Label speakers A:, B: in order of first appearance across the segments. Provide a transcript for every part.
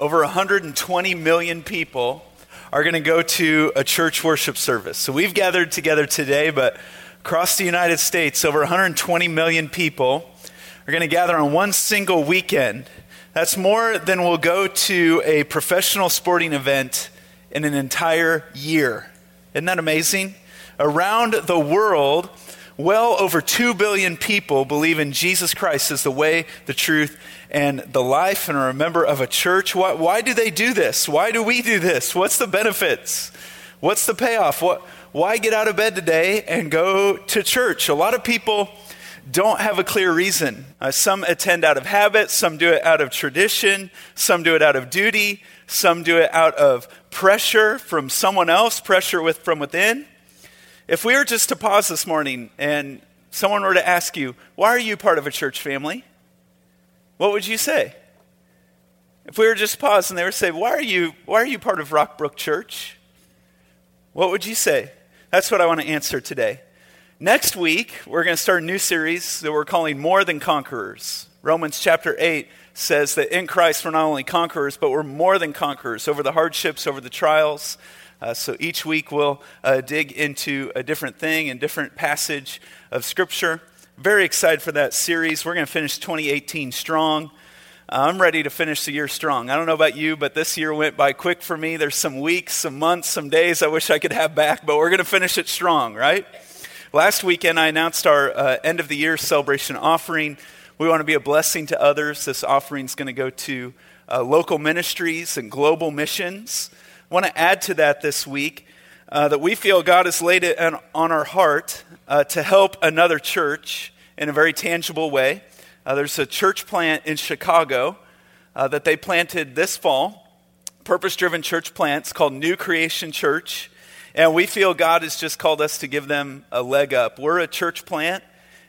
A: over 120 million people are going to go to a church worship service. So, we've gathered together today, but across the United States, over 120 million people are going to gather on one single weekend. That's more than will go to a professional sporting event in an entire year. Isn't that amazing? Around the world, well over 2 billion people believe in Jesus Christ as the way, the truth, and the life, and are a member of a church. Why, why do they do this? Why do we do this? What's the benefits? What's the payoff? What, why get out of bed today and go to church? A lot of people don't have a clear reason. Uh, some attend out of habit, some do it out of tradition, some do it out of duty, some do it out of pressure from someone else, pressure with, from within. If we were just to pause this morning and someone were to ask you, why are you part of a church family? What would you say? If we were just pause and they were to say, why are you, why are you part of Rockbrook Church? What would you say? That's what I want to answer today. Next week, we're going to start a new series that we're calling More Than Conquerors. Romans chapter 8 says that in Christ we're not only conquerors, but we're more than conquerors over the hardships, over the trials. Uh, so each week we'll uh, dig into a different thing and different passage of Scripture. Very excited for that series. We're going to finish 2018 strong. Uh, I'm ready to finish the year strong. I don't know about you, but this year went by quick for me. There's some weeks, some months, some days I wish I could have back, but we're going to finish it strong, right? Last weekend, I announced our uh, end of the year celebration offering. We want to be a blessing to others. This offering is going to go to uh, local ministries and global missions. I want to add to that this week uh, that we feel God has laid it on, on our heart uh, to help another church in a very tangible way. Uh, there's a church plant in Chicago uh, that they planted this fall, purpose driven church plants called New Creation Church. And we feel God has just called us to give them a leg up. We're a church plant,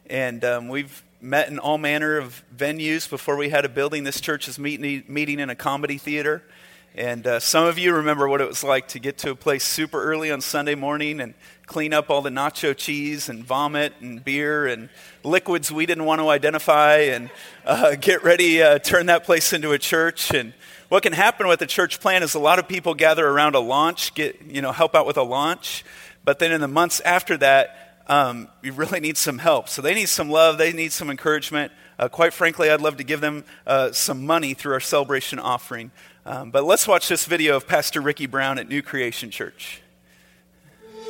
A: and um, we've met in all manner of venues before we had a building. This church is meeting, meeting in a comedy theater. And uh, some of you remember what it was like to get to a place super early on Sunday morning and clean up all the nacho cheese and vomit and beer and liquids we didn't want to identify and uh, get ready, uh, turn that place into a church. And what can happen with a church plan is a lot of people gather around a launch, get, you know, help out with a launch. But then in the months after that, um, you really need some help. So they need some love, they need some encouragement. Uh, quite frankly, I'd love to give them uh, some money through our celebration offering. Um, but let's watch this video of Pastor Ricky Brown at New Creation Church.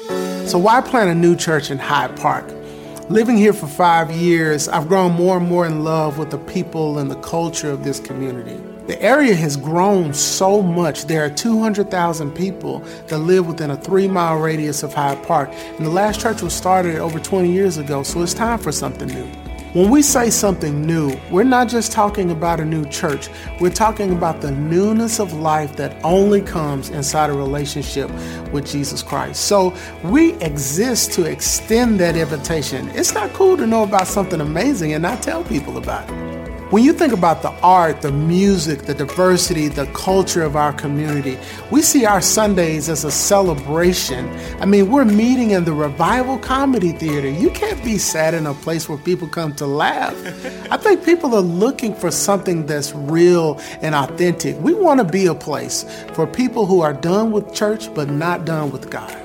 B: So, why plant a new church in Hyde Park? Living here for five years, I've grown more and more in love with the people and the culture of this community. The area has grown so much. There are 200,000 people that live within a three mile radius of Hyde Park. And the last church was started over 20 years ago, so it's time for something new. When we say something new, we're not just talking about a new church, we're talking about the newness of life that only comes inside a relationship with Jesus Christ. So we exist to extend that invitation. It's not cool to know about something amazing and not tell people about it. When you think about the art, the music, the diversity, the culture of our community, we see our Sundays as a celebration. I mean, we're meeting in the Revival Comedy Theater. You can't be sad in a place where people come to laugh. I think people are looking for something that's real and authentic. We want to be a place for people who are done with church but not done with God.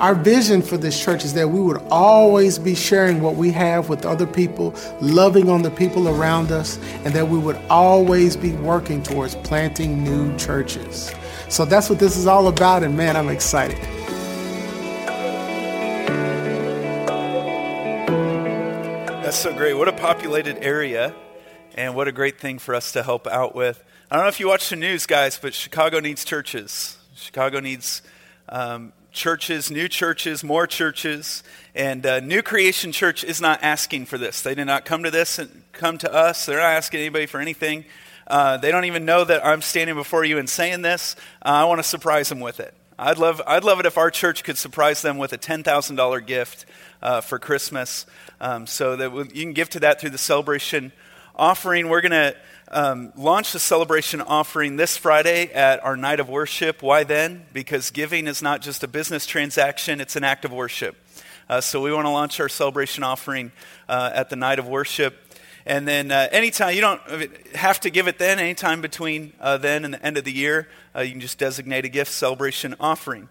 B: Our vision for this church is that we would always be sharing what we have with other people, loving on the people around us, and that we would always be working towards planting new churches. So that's what this is all about, and man, I'm excited.
A: That's so great. What a populated area, and what a great thing for us to help out with. I don't know if you watch the news, guys, but Chicago needs churches. Chicago needs um, churches, new churches, more churches. And uh, New Creation Church is not asking for this. They did not come to this and come to us. They're not asking anybody for anything. Uh, they don't even know that I'm standing before you and saying this. Uh, I want to surprise them with it. I'd love, I'd love it if our church could surprise them with a $10,000 gift uh, for Christmas um, so that you can give to that through the celebration offering. We're going to um, launch the celebration offering this Friday at our night of worship. Why then? Because giving is not just a business transaction, it's an act of worship. Uh, so we want to launch our celebration offering uh, at the night of worship. And then uh, anytime, you don't have to give it then, anytime between uh, then and the end of the year, uh, you can just designate a gift celebration offering.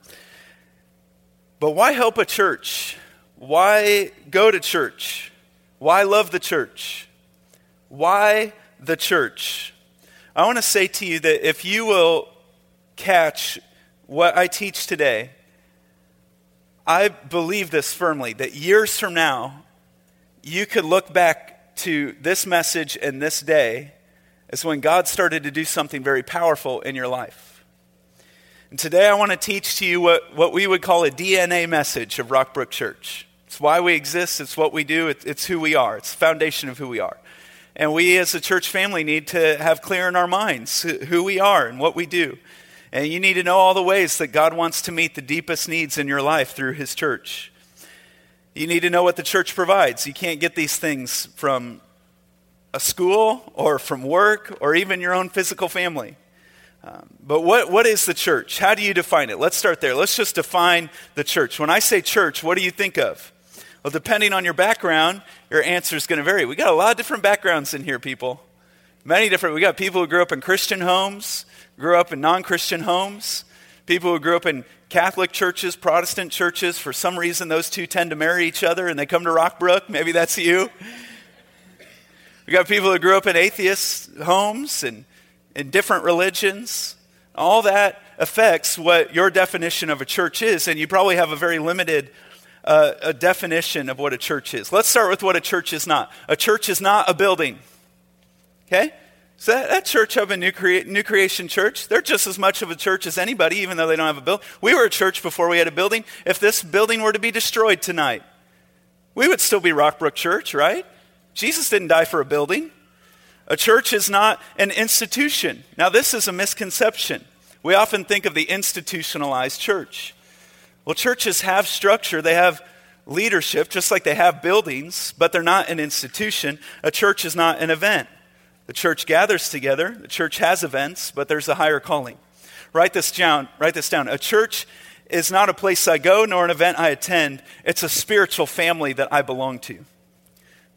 A: But why help a church? Why go to church? Why love the church? Why the church? I want to say to you that if you will catch what I teach today, I believe this firmly that years from now, you could look back to this message and this day as when God started to do something very powerful in your life. And today I want to teach to you what, what we would call a DNA message of Rockbrook Church. It's why we exist, it's what we do, it's, it's who we are, it's the foundation of who we are. And we as a church family need to have clear in our minds who we are and what we do. And you need to know all the ways that God wants to meet the deepest needs in your life through His church. You need to know what the church provides. You can't get these things from a school or from work or even your own physical family. Um, but what, what is the church? How do you define it? Let's start there. Let's just define the church. When I say church, what do you think of? Well, depending on your background, your answer is going to vary. We got a lot of different backgrounds in here, people. Many different. We got people who grew up in Christian homes grew up in non Christian homes, people who grew up in Catholic churches, Protestant churches. For some reason, those two tend to marry each other and they come to Rockbrook. Maybe that's you. We got people who grew up in atheist homes and in different religions. All that affects what your definition of a church is, and you probably have a very limited uh, a definition of what a church is. Let's start with what a church is not. A church is not a building. Okay? So that, that church of a New, Crea- New Creation church, they're just as much of a church as anybody, even though they don't have a building. We were a church before we had a building. If this building were to be destroyed tonight, we would still be Rockbrook Church, right? Jesus didn't die for a building. A church is not an institution. Now, this is a misconception. We often think of the institutionalized church. Well, churches have structure, they have leadership, just like they have buildings, but they're not an institution. A church is not an event. The church gathers together, the church has events, but there's a higher calling. Write this down. Write this down. A church is not a place I go nor an event I attend. It's a spiritual family that I belong to.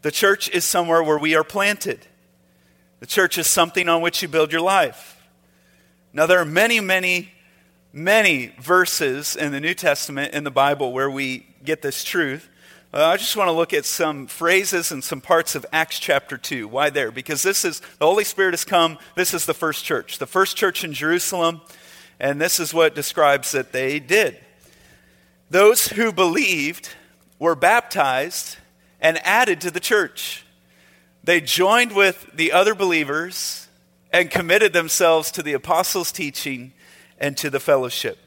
A: The church is somewhere where we are planted. The church is something on which you build your life. Now, there are many, many, many verses in the New Testament in the Bible where we get this truth. Uh, I just want to look at some phrases and some parts of Acts chapter 2. Why there? Because this is, the Holy Spirit has come. This is the first church, the first church in Jerusalem, and this is what describes that they did. Those who believed were baptized and added to the church. They joined with the other believers and committed themselves to the apostles' teaching and to the fellowship.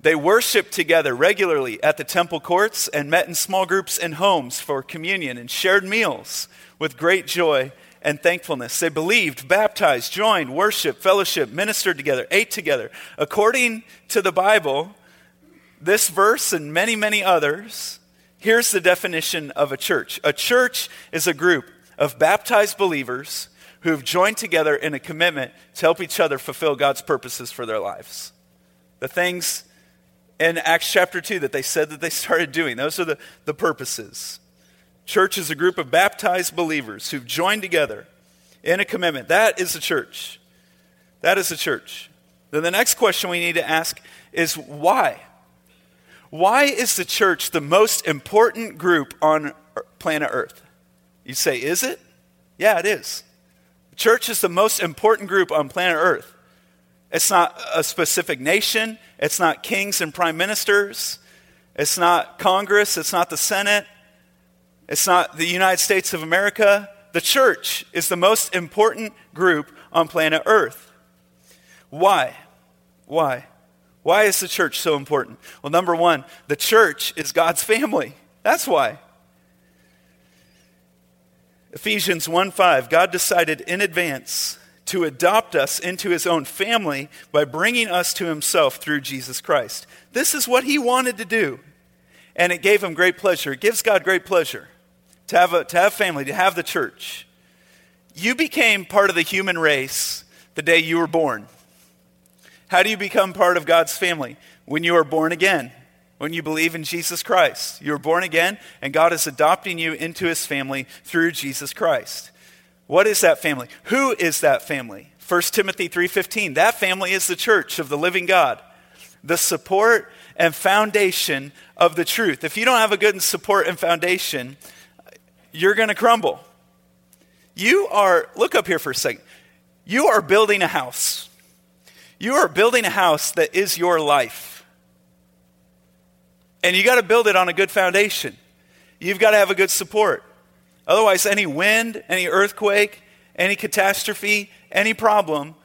A: They worshiped together regularly at the temple courts and met in small groups in homes for communion and shared meals with great joy and thankfulness. They believed, baptized, joined, worshiped, fellowship, ministered together, ate together. According to the Bible, this verse and many, many others, here's the definition of a church a church is a group of baptized believers who have joined together in a commitment to help each other fulfill God's purposes for their lives. The things in Acts chapter 2 that they said that they started doing. Those are the, the purposes. Church is a group of baptized believers who've joined together in a commitment. That is a church. That is a church. Then the next question we need to ask is why? Why is the church the most important group on planet Earth? You say, is it? Yeah, it is. Church is the most important group on planet Earth. It's not a specific nation. It's not kings and prime ministers. It's not Congress. It's not the Senate. It's not the United States of America. The church is the most important group on planet Earth. Why? Why? Why is the church so important? Well, number one, the church is God's family. That's why. Ephesians 1 5, God decided in advance to adopt us into his own family by bringing us to himself through Jesus Christ. This is what he wanted to do, and it gave him great pleasure. It gives God great pleasure to have, a, to have family, to have the church. You became part of the human race the day you were born. How do you become part of God's family? When you are born again, when you believe in Jesus Christ. You are born again, and God is adopting you into his family through Jesus Christ. What is that family? Who is that family? 1 Timothy 3:15. That family is the church of the living God. The support and foundation of the truth. If you don't have a good support and foundation, you're going to crumble. You are look up here for a second. You are building a house. You are building a house that is your life. And you got to build it on a good foundation. You've got to have a good support. Otherwise, any wind, any earthquake, any catastrophe, any problem,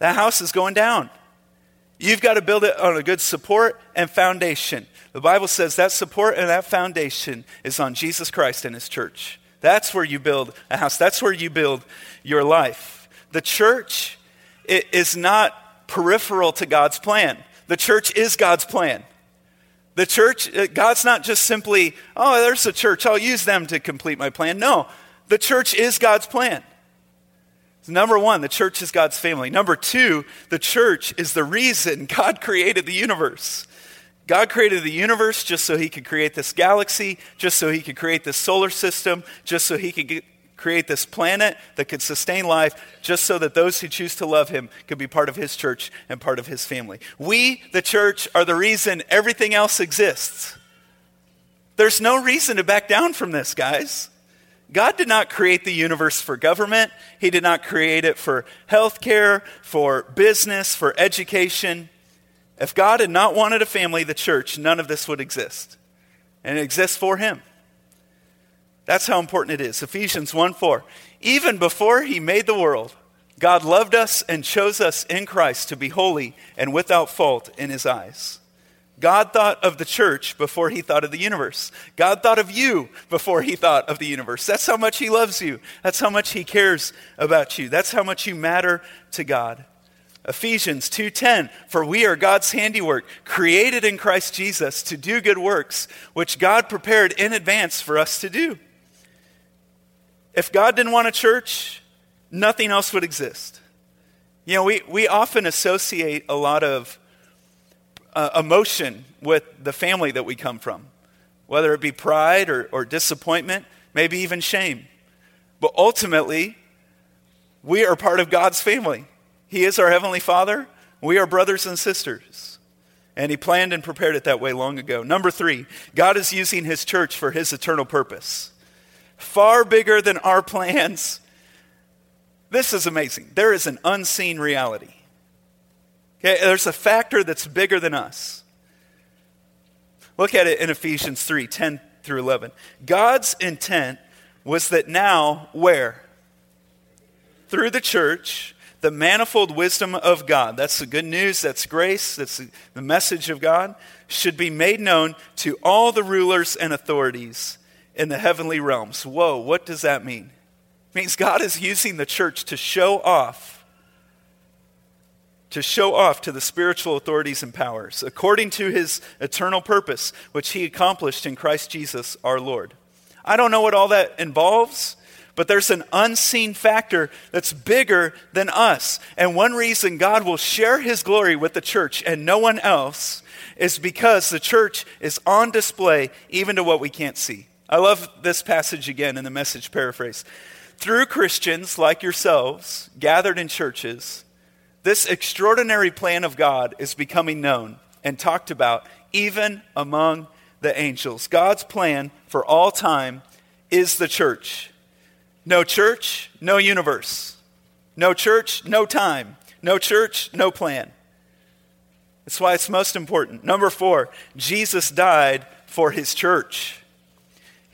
A: that house is going down. You've got to build it on a good support and foundation. The Bible says that support and that foundation is on Jesus Christ and His church. That's where you build a house, that's where you build your life. The church is not peripheral to God's plan, the church is God's plan. The church, uh, God's not just simply, oh, there's a church, I'll use them to complete my plan. No, the church is God's plan. Number one, the church is God's family. Number two, the church is the reason God created the universe. God created the universe just so he could create this galaxy, just so he could create this solar system, just so he could create this planet that could sustain life just so that those who choose to love him could be part of his church and part of his family. We, the church, are the reason everything else exists. There's no reason to back down from this, guys. God did not create the universe for government. He did not create it for healthcare, for business, for education. If God had not wanted a family, the church, none of this would exist. And it exists for Him. That's how important it is. Ephesians 1 4. Even before he made the world, God loved us and chose us in Christ to be holy and without fault in his eyes. God thought of the church before he thought of the universe. God thought of you before he thought of the universe. That's how much he loves you. That's how much he cares about you. That's how much you matter to God. Ephesians 2:10 For we are God's handiwork created in Christ Jesus to do good works which God prepared in advance for us to do. If God didn't want a church, nothing else would exist. You know, we, we often associate a lot of uh, emotion with the family that we come from, whether it be pride or, or disappointment, maybe even shame. But ultimately, we are part of God's family. He is our Heavenly Father. We are brothers and sisters. And He planned and prepared it that way long ago. Number three, God is using His church for His eternal purpose far bigger than our plans. This is amazing. There is an unseen reality. Okay, there's a factor that's bigger than us. Look at it in Ephesians 3 10 through 11. God's intent was that now, where? Through the church, the manifold wisdom of God, that's the good news, that's grace, that's the message of God, should be made known to all the rulers and authorities in the heavenly realms. Whoa, what does that mean? It means God is using the church to show off, to show off to the spiritual authorities and powers, according to his eternal purpose, which he accomplished in Christ Jesus our Lord. I don't know what all that involves, but there's an unseen factor that's bigger than us. And one reason God will share his glory with the church and no one else is because the church is on display even to what we can't see. I love this passage again in the message paraphrase. Through Christians like yourselves, gathered in churches, this extraordinary plan of God is becoming known and talked about even among the angels. God's plan for all time is the church. No church, no universe. No church, no time. No church, no plan. That's why it's most important. Number four, Jesus died for his church.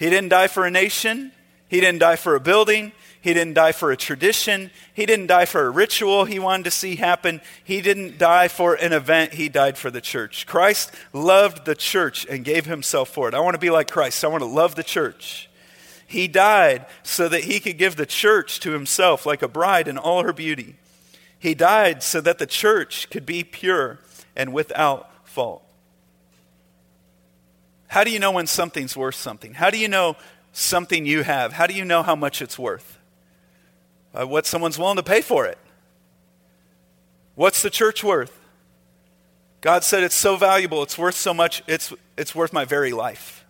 A: He didn't die for a nation. He didn't die for a building. He didn't die for a tradition. He didn't die for a ritual he wanted to see happen. He didn't die for an event. He died for the church. Christ loved the church and gave himself for it. I want to be like Christ. I want to love the church. He died so that he could give the church to himself like a bride in all her beauty. He died so that the church could be pure and without fault. How do you know when something's worth something? How do you know something you have? How do you know how much it's worth? Uh, what someone's willing to pay for it. What's the church worth? God said it's so valuable, it's worth so much, it's, it's worth my very life.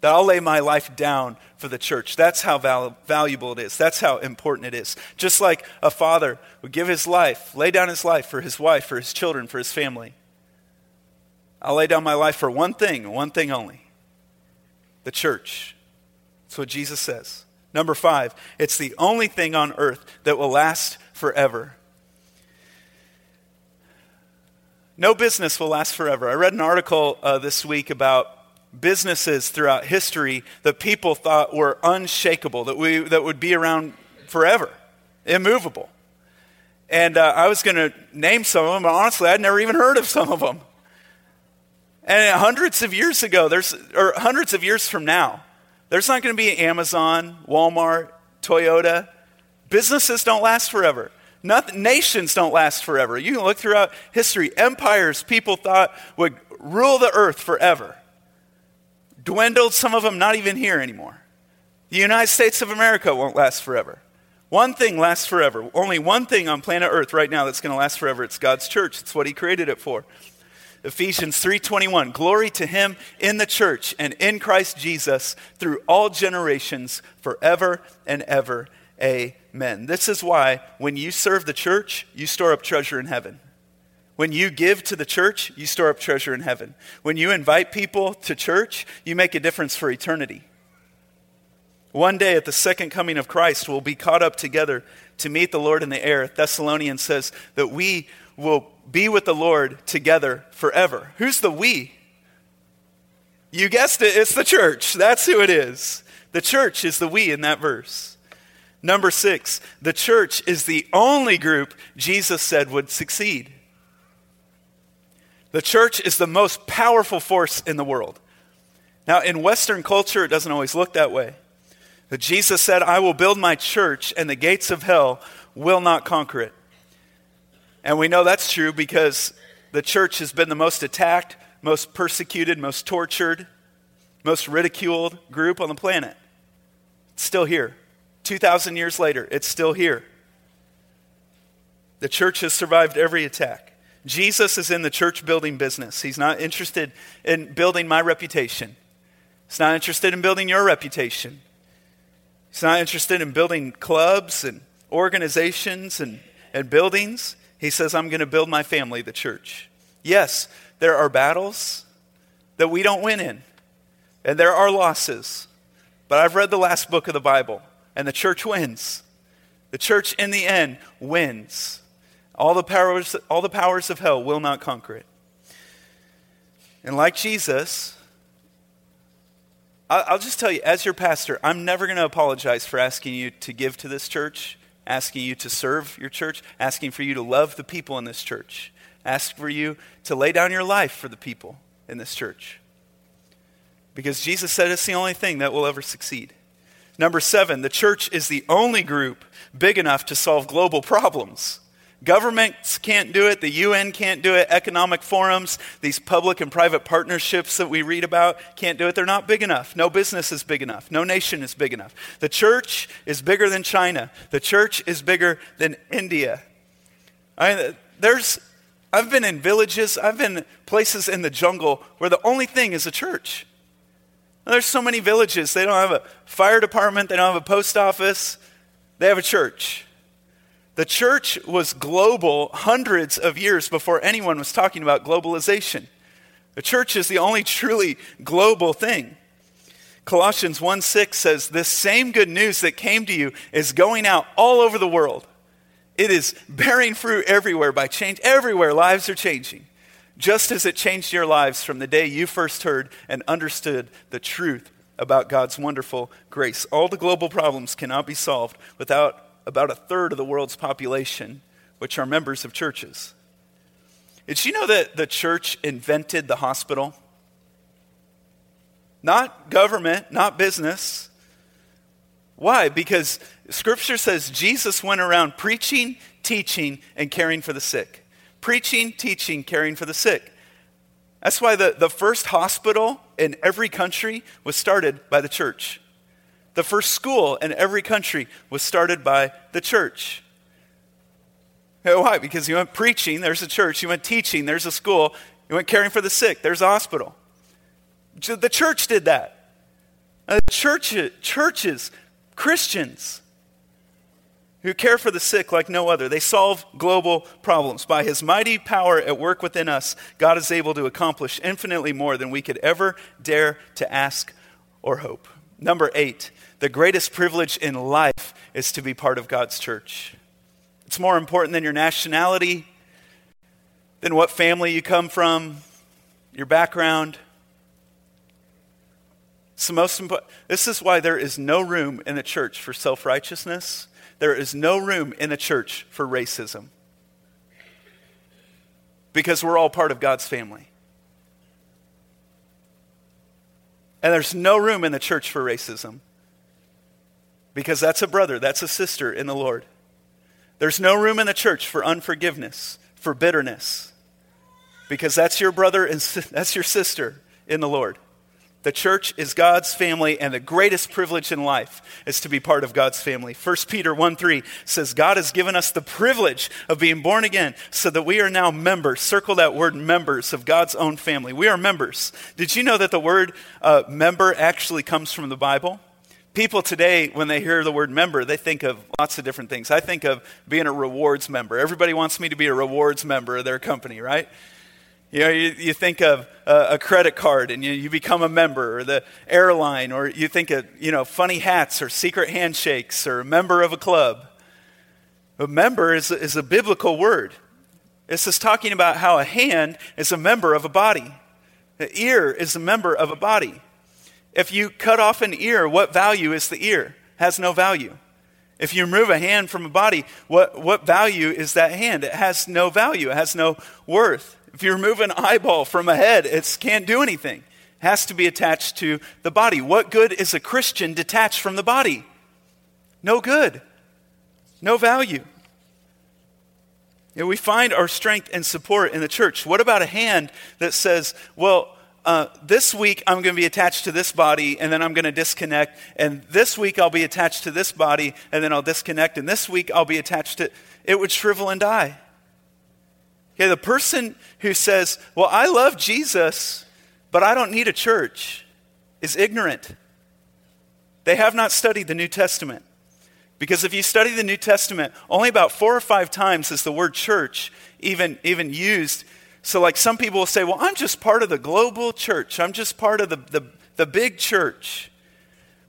A: That I'll lay my life down for the church. That's how val- valuable it is. That's how important it is. Just like a father would give his life, lay down his life for his wife, for his children, for his family. I'll lay down my life for one thing, one thing only the church. That's what Jesus says. Number five, it's the only thing on earth that will last forever. No business will last forever. I read an article uh, this week about businesses throughout history that people thought were unshakable, that, we, that would be around forever, immovable. And uh, I was going to name some of them, but honestly, I'd never even heard of some of them. And hundreds of years ago, there's, or hundreds of years from now, there's not going to be Amazon, Walmart, Toyota. Businesses don't last forever. Nations don't last forever. You can look throughout history. Empires people thought would rule the earth forever. Dwindled, some of them not even here anymore. The United States of America won't last forever. One thing lasts forever. Only one thing on planet Earth right now that's going to last forever. It's God's church. It's what He created it for. Ephesians 3:21 Glory to him in the church and in Christ Jesus through all generations forever and ever. Amen. This is why when you serve the church, you store up treasure in heaven. When you give to the church, you store up treasure in heaven. When you invite people to church, you make a difference for eternity. One day at the second coming of Christ, we'll be caught up together to meet the Lord in the air. Thessalonians says that we will be with the Lord together forever. Who's the we? You guessed it, it's the church. That's who it is. The church is the we in that verse. Number six, the church is the only group Jesus said would succeed. The church is the most powerful force in the world. Now, in Western culture, it doesn't always look that way. But Jesus said, I will build my church, and the gates of hell will not conquer it. And we know that's true because the church has been the most attacked, most persecuted, most tortured, most ridiculed group on the planet. It's still here. 2,000 years later, it's still here. The church has survived every attack. Jesus is in the church building business. He's not interested in building my reputation. He's not interested in building your reputation. He's not interested in building clubs and organizations and, and buildings. He says, I'm going to build my family, the church. Yes, there are battles that we don't win in, and there are losses. But I've read the last book of the Bible, and the church wins. The church, in the end, wins. All the powers, all the powers of hell will not conquer it. And like Jesus, I'll just tell you, as your pastor, I'm never going to apologize for asking you to give to this church asking you to serve your church, asking for you to love the people in this church, ask for you to lay down your life for the people in this church. Because Jesus said it's the only thing that will ever succeed. Number seven, the church is the only group big enough to solve global problems. Governments can't do it, the UN can't do it, economic forums, these public and private partnerships that we read about can't do it. They're not big enough. No business is big enough. No nation is big enough. The church is bigger than China. The church is bigger than India. I, there's, I've been in villages, I've been places in the jungle where the only thing is a church. There's so many villages, they don't have a fire department, they don't have a post office, they have a church. The church was global hundreds of years before anyone was talking about globalization. The church is the only truly global thing. Colossians 1 6 says, This same good news that came to you is going out all over the world. It is bearing fruit everywhere by change. Everywhere lives are changing, just as it changed your lives from the day you first heard and understood the truth about God's wonderful grace. All the global problems cannot be solved without about a third of the world's population, which are members of churches. Did you know that the church invented the hospital? Not government, not business. Why? Because Scripture says Jesus went around preaching, teaching, and caring for the sick. Preaching, teaching, caring for the sick. That's why the, the first hospital in every country was started by the church. The first school in every country was started by the church. Why? Because you went preaching, there's a church. You went teaching, there's a school. You went caring for the sick, there's a hospital. The church did that. Uh, church, churches, Christians who care for the sick like no other. They solve global problems. By his mighty power at work within us, God is able to accomplish infinitely more than we could ever dare to ask or hope. Number eight, the greatest privilege in life is to be part of God's church. It's more important than your nationality, than what family you come from, your background. It's the most important. This is why there is no room in the church for self righteousness. There is no room in the church for racism. Because we're all part of God's family. And there's no room in the church for racism. Because that's a brother, that's a sister in the Lord. There's no room in the church for unforgiveness, for bitterness, because that's your brother and that's your sister in the Lord. The church is God's family, and the greatest privilege in life is to be part of God's family. 1 Peter 1 3 says, God has given us the privilege of being born again so that we are now members. Circle that word members of God's own family. We are members. Did you know that the word uh, member actually comes from the Bible? People today, when they hear the word member, they think of lots of different things. I think of being a rewards member. Everybody wants me to be a rewards member of their company, right? You know, you, you think of a, a credit card and you, you become a member, or the airline, or you think of, you know, funny hats or secret handshakes or a member of a club. A member is, is a biblical word. This is talking about how a hand is a member of a body. The ear is a member of a body. If you cut off an ear, what value is the ear? Has no value. If you remove a hand from a body, what, what value is that hand? It has no value, it has no worth. If you remove an eyeball from a head, it can't do anything. It has to be attached to the body. What good is a Christian detached from the body? No good. No value. We find our strength and support in the church. What about a hand that says, well, uh, this week I'm going to be attached to this body and then I'm going to disconnect. And this week I'll be attached to this body and then I'll disconnect. And this week I'll be attached to it would shrivel and die. Okay, the person who says, Well, I love Jesus, but I don't need a church, is ignorant. They have not studied the New Testament. Because if you study the New Testament, only about four or five times is the word church even, even used so, like some people will say, well, I'm just part of the global church, I'm just part of the, the, the big church.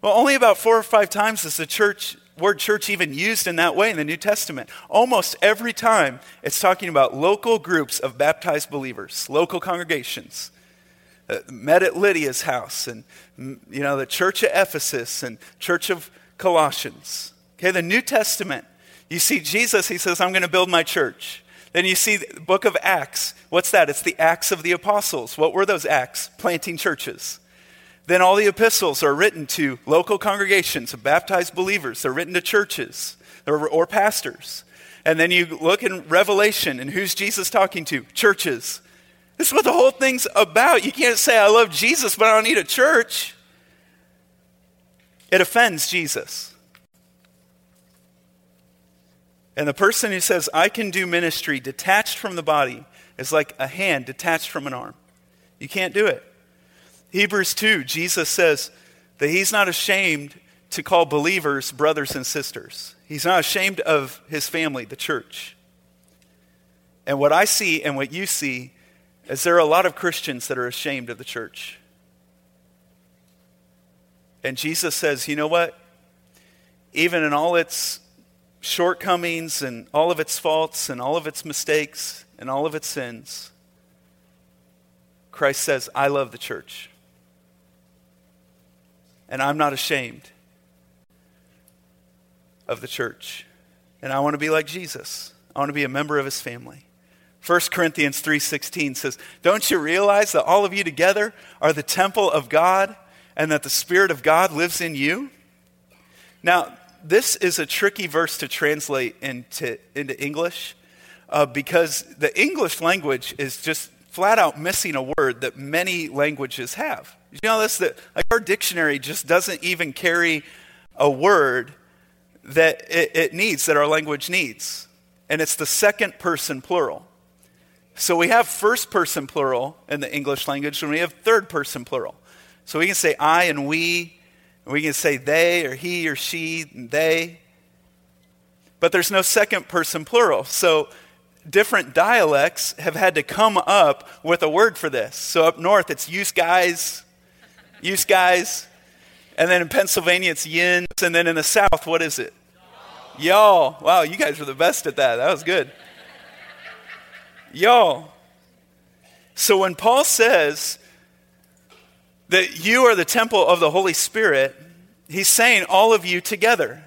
A: Well, only about four or five times is the church word church even used in that way in the New Testament. Almost every time it's talking about local groups of baptized believers, local congregations. Uh, met at Lydia's house and you know the church of Ephesus and church of Colossians. Okay, the New Testament. You see Jesus, he says, I'm going to build my church. Then you see the book of Acts. What's that? It's the Acts of the Apostles. What were those Acts? Planting churches. Then all the epistles are written to local congregations of baptized believers. They're written to churches or, or pastors. And then you look in Revelation, and who's Jesus talking to? Churches. This is what the whole thing's about. You can't say, I love Jesus, but I don't need a church. It offends Jesus. And the person who says, I can do ministry detached from the body is like a hand detached from an arm. You can't do it. Hebrews 2, Jesus says that he's not ashamed to call believers brothers and sisters. He's not ashamed of his family, the church. And what I see and what you see is there are a lot of Christians that are ashamed of the church. And Jesus says, you know what? Even in all its shortcomings and all of its faults and all of its mistakes and all of its sins, Christ says, I love the church. And I'm not ashamed of the church. And I want to be like Jesus. I want to be a member of his family. 1 Corinthians 3:16 says, "Don't you realize that all of you together are the temple of God and that the spirit of God lives in you?" Now, this is a tricky verse to translate into, into English uh, because the English language is just flat out missing a word that many languages have. You know this that like our dictionary just doesn't even carry a word that it, it needs that our language needs, and it's the second person plural. So we have first person plural in the English language, and we have third person plural. So we can say I and we, we can say they or he or she and they. But there's no second person plural. So different dialects have had to come up with a word for this. So up north, it's use guys, use guys. And then in Pennsylvania, it's yins. And then in the south, what is it? Y'all. Wow, you guys were the best at that. That was good. Y'all. So when Paul says that you are the temple of the Holy Spirit, he's saying all of you together.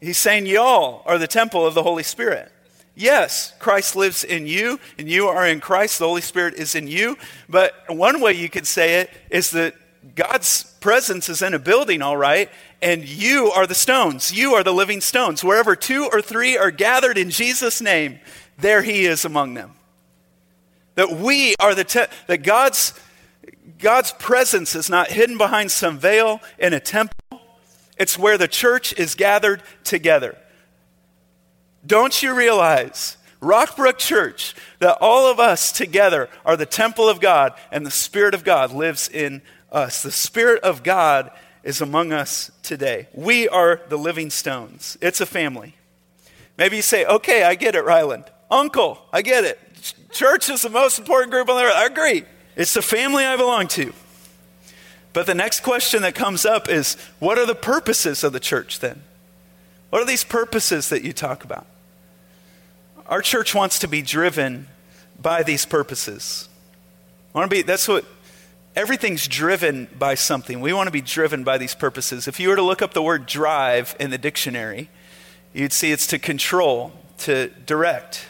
A: He's saying y'all are the temple of the Holy Spirit. Yes, Christ lives in you, and you are in Christ. The Holy Spirit is in you. But one way you could say it is that God's presence is in a building, all right, and you are the stones. You are the living stones. Wherever two or three are gathered in Jesus' name, there he is among them. That we are the, te- that God's, God's presence is not hidden behind some veil in a temple. It's where the church is gathered together. Don't you realize, Rockbrook Church, that all of us together are the temple of God and the Spirit of God lives in us? The Spirit of God is among us today. We are the living stones. It's a family. Maybe you say, okay, I get it, Ryland. Uncle, I get it. Church is the most important group on the earth. I agree. It's the family I belong to. But the next question that comes up is what are the purposes of the church then? What are these purposes that you talk about? Our church wants to be driven by these purposes. Want to be, that's what, everything's driven by something. We want to be driven by these purposes. If you were to look up the word drive in the dictionary, you'd see it's to control, to direct,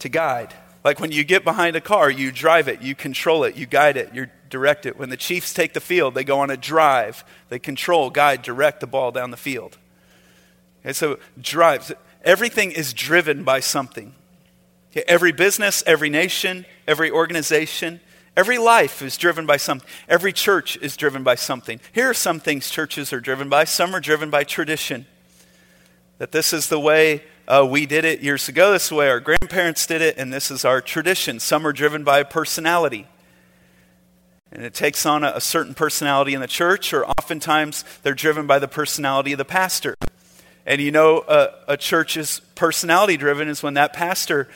A: to guide. Like when you get behind a car, you drive it, you control it, you guide it, you direct it. When the Chiefs take the field, they go on a drive. They control, guide, direct the ball down the field. And so drives. Everything is driven by something. Every business, every nation, every organization, every life is driven by something. Every church is driven by something. Here are some things churches are driven by. Some are driven by tradition. That this is the way uh, we did it years ago, this way our grandparents did it, and this is our tradition. Some are driven by personality. And it takes on a, a certain personality in the church, or oftentimes they're driven by the personality of the pastor. And you know, a, a church is personality driven is when that pastor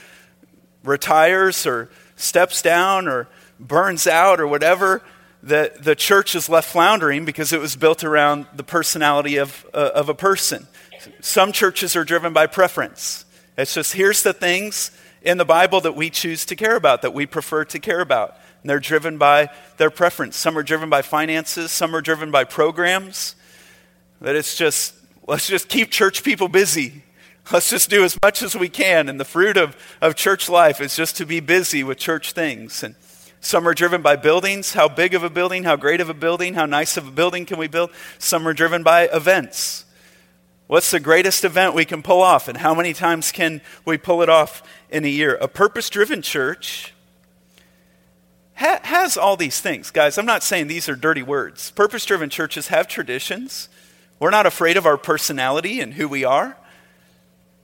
A: retires or steps down or burns out or whatever, the, the church is left floundering because it was built around the personality of, uh, of a person. Some churches are driven by preference. It's just here's the things in the Bible that we choose to care about, that we prefer to care about. And they're driven by their preference. Some are driven by finances, some are driven by programs. That it's just, let's just keep church people busy. Let's just do as much as we can. And the fruit of, of church life is just to be busy with church things. And some are driven by buildings. How big of a building? How great of a building? How nice of a building can we build? Some are driven by events. What's the greatest event we can pull off? And how many times can we pull it off in a year? A purpose driven church ha- has all these things. Guys, I'm not saying these are dirty words. Purpose driven churches have traditions. We're not afraid of our personality and who we are.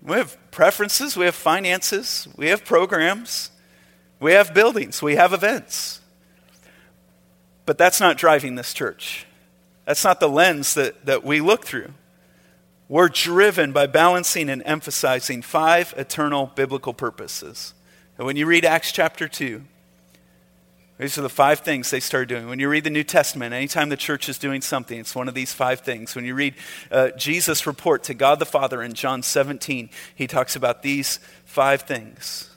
A: We have preferences, we have finances, we have programs, we have buildings, we have events. But that's not driving this church. That's not the lens that, that we look through. We're driven by balancing and emphasizing five eternal biblical purposes. And when you read Acts chapter 2, these are the five things they start doing. When you read the New Testament, anytime the church is doing something, it's one of these five things. When you read uh, Jesus' report to God the Father in John 17, he talks about these five things.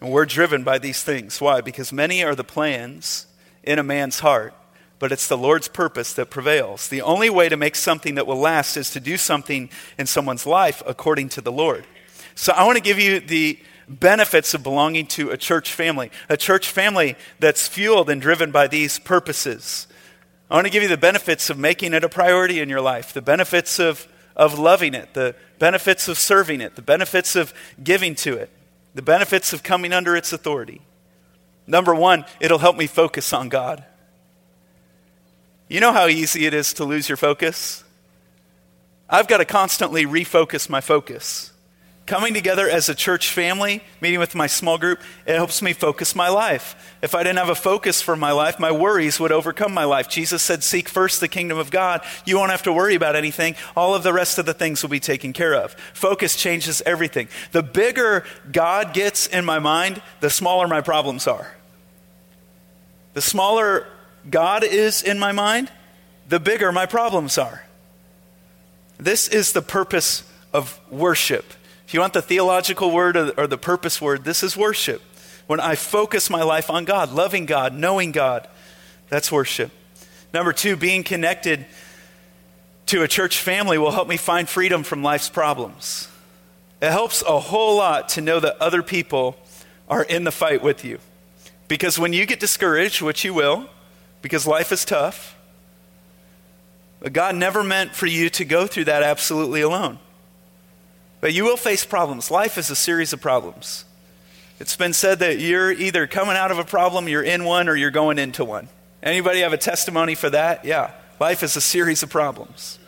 A: And we're driven by these things. Why? Because many are the plans in a man's heart, but it's the Lord's purpose that prevails. The only way to make something that will last is to do something in someone's life according to the Lord. So I want to give you the benefits of belonging to a church family, a church family that's fueled and driven by these purposes. I want to give you the benefits of making it a priority in your life, the benefits of, of loving it, the benefits of serving it, the benefits of giving to it, the benefits of coming under its authority. Number one, it'll help me focus on God. You know how easy it is to lose your focus? I've got to constantly refocus my focus. Coming together as a church family, meeting with my small group, it helps me focus my life. If I didn't have a focus for my life, my worries would overcome my life. Jesus said, Seek first the kingdom of God. You won't have to worry about anything. All of the rest of the things will be taken care of. Focus changes everything. The bigger God gets in my mind, the smaller my problems are. The smaller God is in my mind, the bigger my problems are. This is the purpose of worship. If you want the theological word or the purpose word, this is worship. When I focus my life on God, loving God, knowing God, that's worship. Number two, being connected to a church family will help me find freedom from life's problems. It helps a whole lot to know that other people are in the fight with you. Because when you get discouraged, which you will, because life is tough, but God never meant for you to go through that absolutely alone. But you will face problems. Life is a series of problems. It's been said that you're either coming out of a problem, you're in one, or you're going into one. Anybody have a testimony for that? Yeah. Life is a series of problems.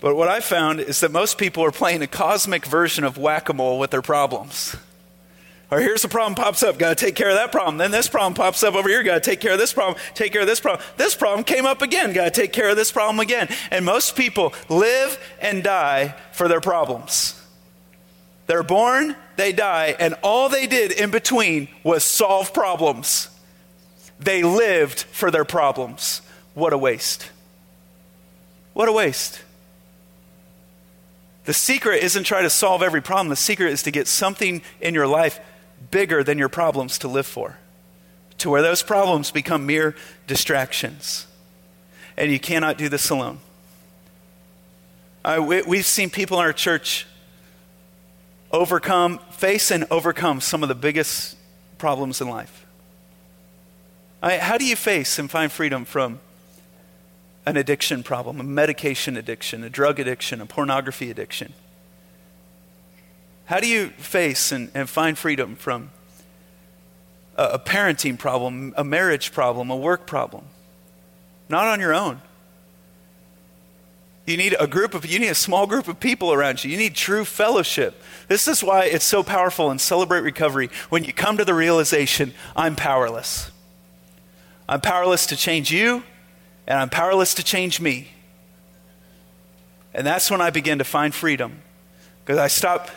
A: But what I found is that most people are playing a cosmic version of whack a mole with their problems. Or here's a problem pops up, got to take care of that problem. Then this problem pops up over here, got to take care of this problem, take care of this problem. This problem came up again, got to take care of this problem again. And most people live and die for their problems. They're born, they die, and all they did in between was solve problems. They lived for their problems. What a waste. What a waste. The secret isn't try to solve every problem. The secret is to get something in your life bigger than your problems to live for, to where those problems become mere distractions. And you cannot do this alone. We, we've seen people in our church overcome, face and overcome some of the biggest problems in life. I, how do you face and find freedom from an addiction problem, a medication addiction, a drug addiction, a pornography addiction? How do you face and, and find freedom from a, a parenting problem, a marriage problem, a work problem? Not on your own. You need a group of you need a small group of people around you. You need true fellowship. This is why it's so powerful in Celebrate Recovery when you come to the realization, I'm powerless. I'm powerless to change you, and I'm powerless to change me. And that's when I begin to find freedom. Because I stop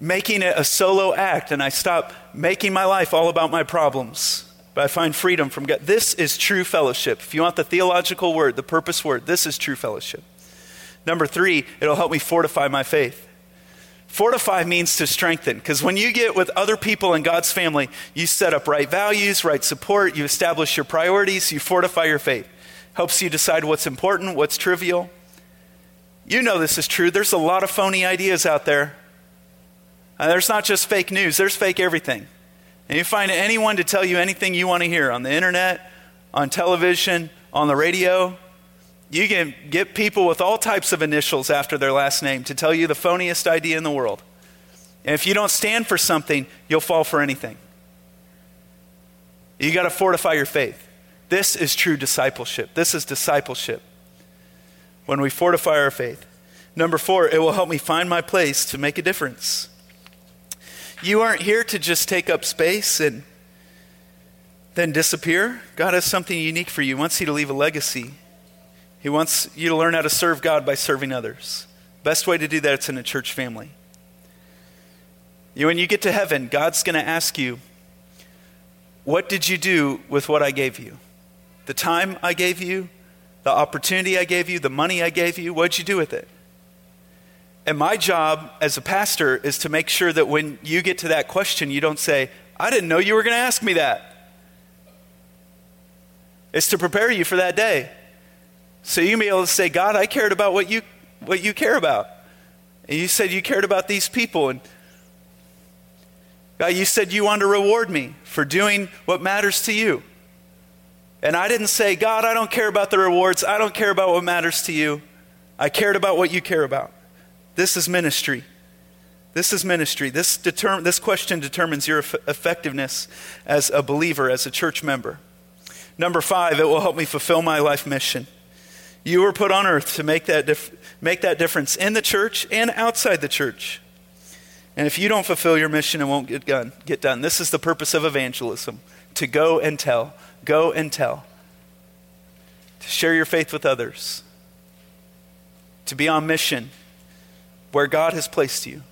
A: making it a solo act and I stop making my life all about my problems. But I find freedom from God. This is true fellowship. If you want the theological word, the purpose word, this is true fellowship. Number three, it'll help me fortify my faith. Fortify means to strengthen, because when you get with other people in God's family, you set up right values, right support, you establish your priorities, you fortify your faith. Helps you decide what's important, what's trivial. You know this is true. There's a lot of phony ideas out there. And there's not just fake news, there's fake everything. And you find anyone to tell you anything you want to hear on the internet, on television, on the radio. You can get people with all types of initials after their last name to tell you the phoniest idea in the world. And if you don't stand for something, you'll fall for anything. You got to fortify your faith. This is true discipleship. This is discipleship. When we fortify our faith. Number four, it will help me find my place to make a difference. You aren't here to just take up space and then disappear. God has something unique for you. He wants you to leave a legacy. He wants you to learn how to serve God by serving others. Best way to do that is in a church family. You, when you get to heaven, God's going to ask you, What did you do with what I gave you? The time I gave you, the opportunity I gave you, the money I gave you, what'd you do with it? And my job as a pastor is to make sure that when you get to that question, you don't say, I didn't know you were going to ask me that. It's to prepare you for that day. So you can be able to say, God, I cared about what you, what you care about. And you said you cared about these people. And God, you said you wanted to reward me for doing what matters to you. And I didn't say, God, I don't care about the rewards. I don't care about what matters to you. I cared about what you care about. This is ministry. This is ministry. This, determ- this question determines your eff- effectiveness as a believer, as a church member. Number five, it will help me fulfill my life mission. You were put on earth to make that, dif- make that difference in the church and outside the church. And if you don't fulfill your mission, it won't get done. Get done. This is the purpose of evangelism to go and tell, go and tell, to share your faith with others, to be on mission where God has placed you.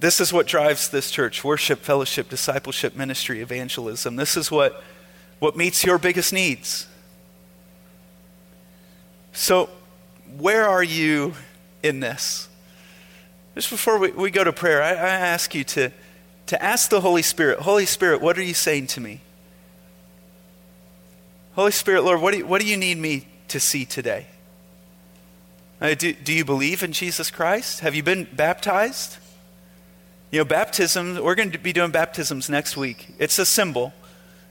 A: This is what drives this church worship, fellowship, discipleship, ministry, evangelism. This is what, what meets your biggest needs. So, where are you in this? Just before we, we go to prayer, I, I ask you to, to ask the Holy Spirit Holy Spirit, what are you saying to me? Holy Spirit, Lord, what do you, what do you need me to see today? Uh, do, do you believe in Jesus Christ? Have you been baptized? You know, baptism, we're going to be doing baptisms next week. It's a symbol.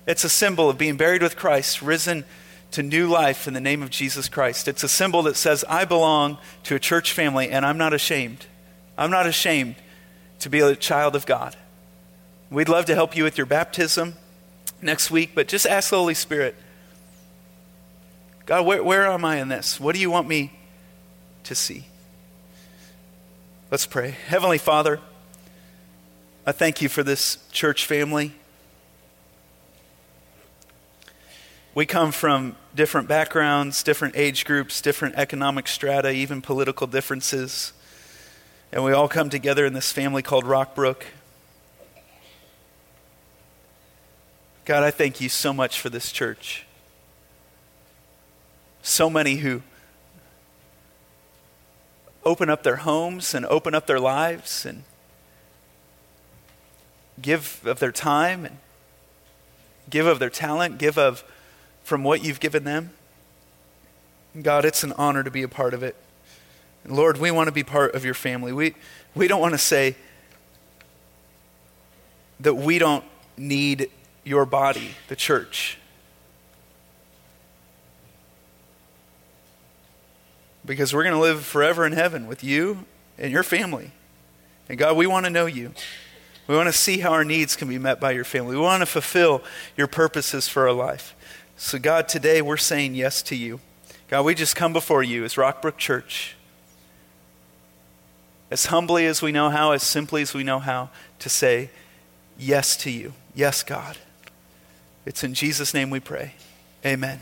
A: It's a symbol of being buried with Christ, risen to new life in the name of Jesus Christ. It's a symbol that says, I belong to a church family and I'm not ashamed. I'm not ashamed to be a child of God. We'd love to help you with your baptism next week, but just ask the Holy Spirit God, where, where am I in this? What do you want me to see? Let's pray. Heavenly Father, I thank you for this church family. We come from different backgrounds, different age groups, different economic strata, even political differences. And we all come together in this family called Rockbrook. God, I thank you so much for this church. So many who open up their homes and open up their lives and give of their time and give of their talent, give of from what you've given them. God, it's an honor to be a part of it. Lord, we want to be part of your family. We, we don't want to say that we don't need your body, the church. Because we're going to live forever in heaven with you and your family. And God, we want to know you. We want to see how our needs can be met by your family. We want to fulfill your purposes for our life. So, God, today we're saying yes to you. God, we just come before you as Rockbrook Church, as humbly as we know how, as simply as we know how, to say yes to you. Yes, God. It's in Jesus' name we pray. Amen.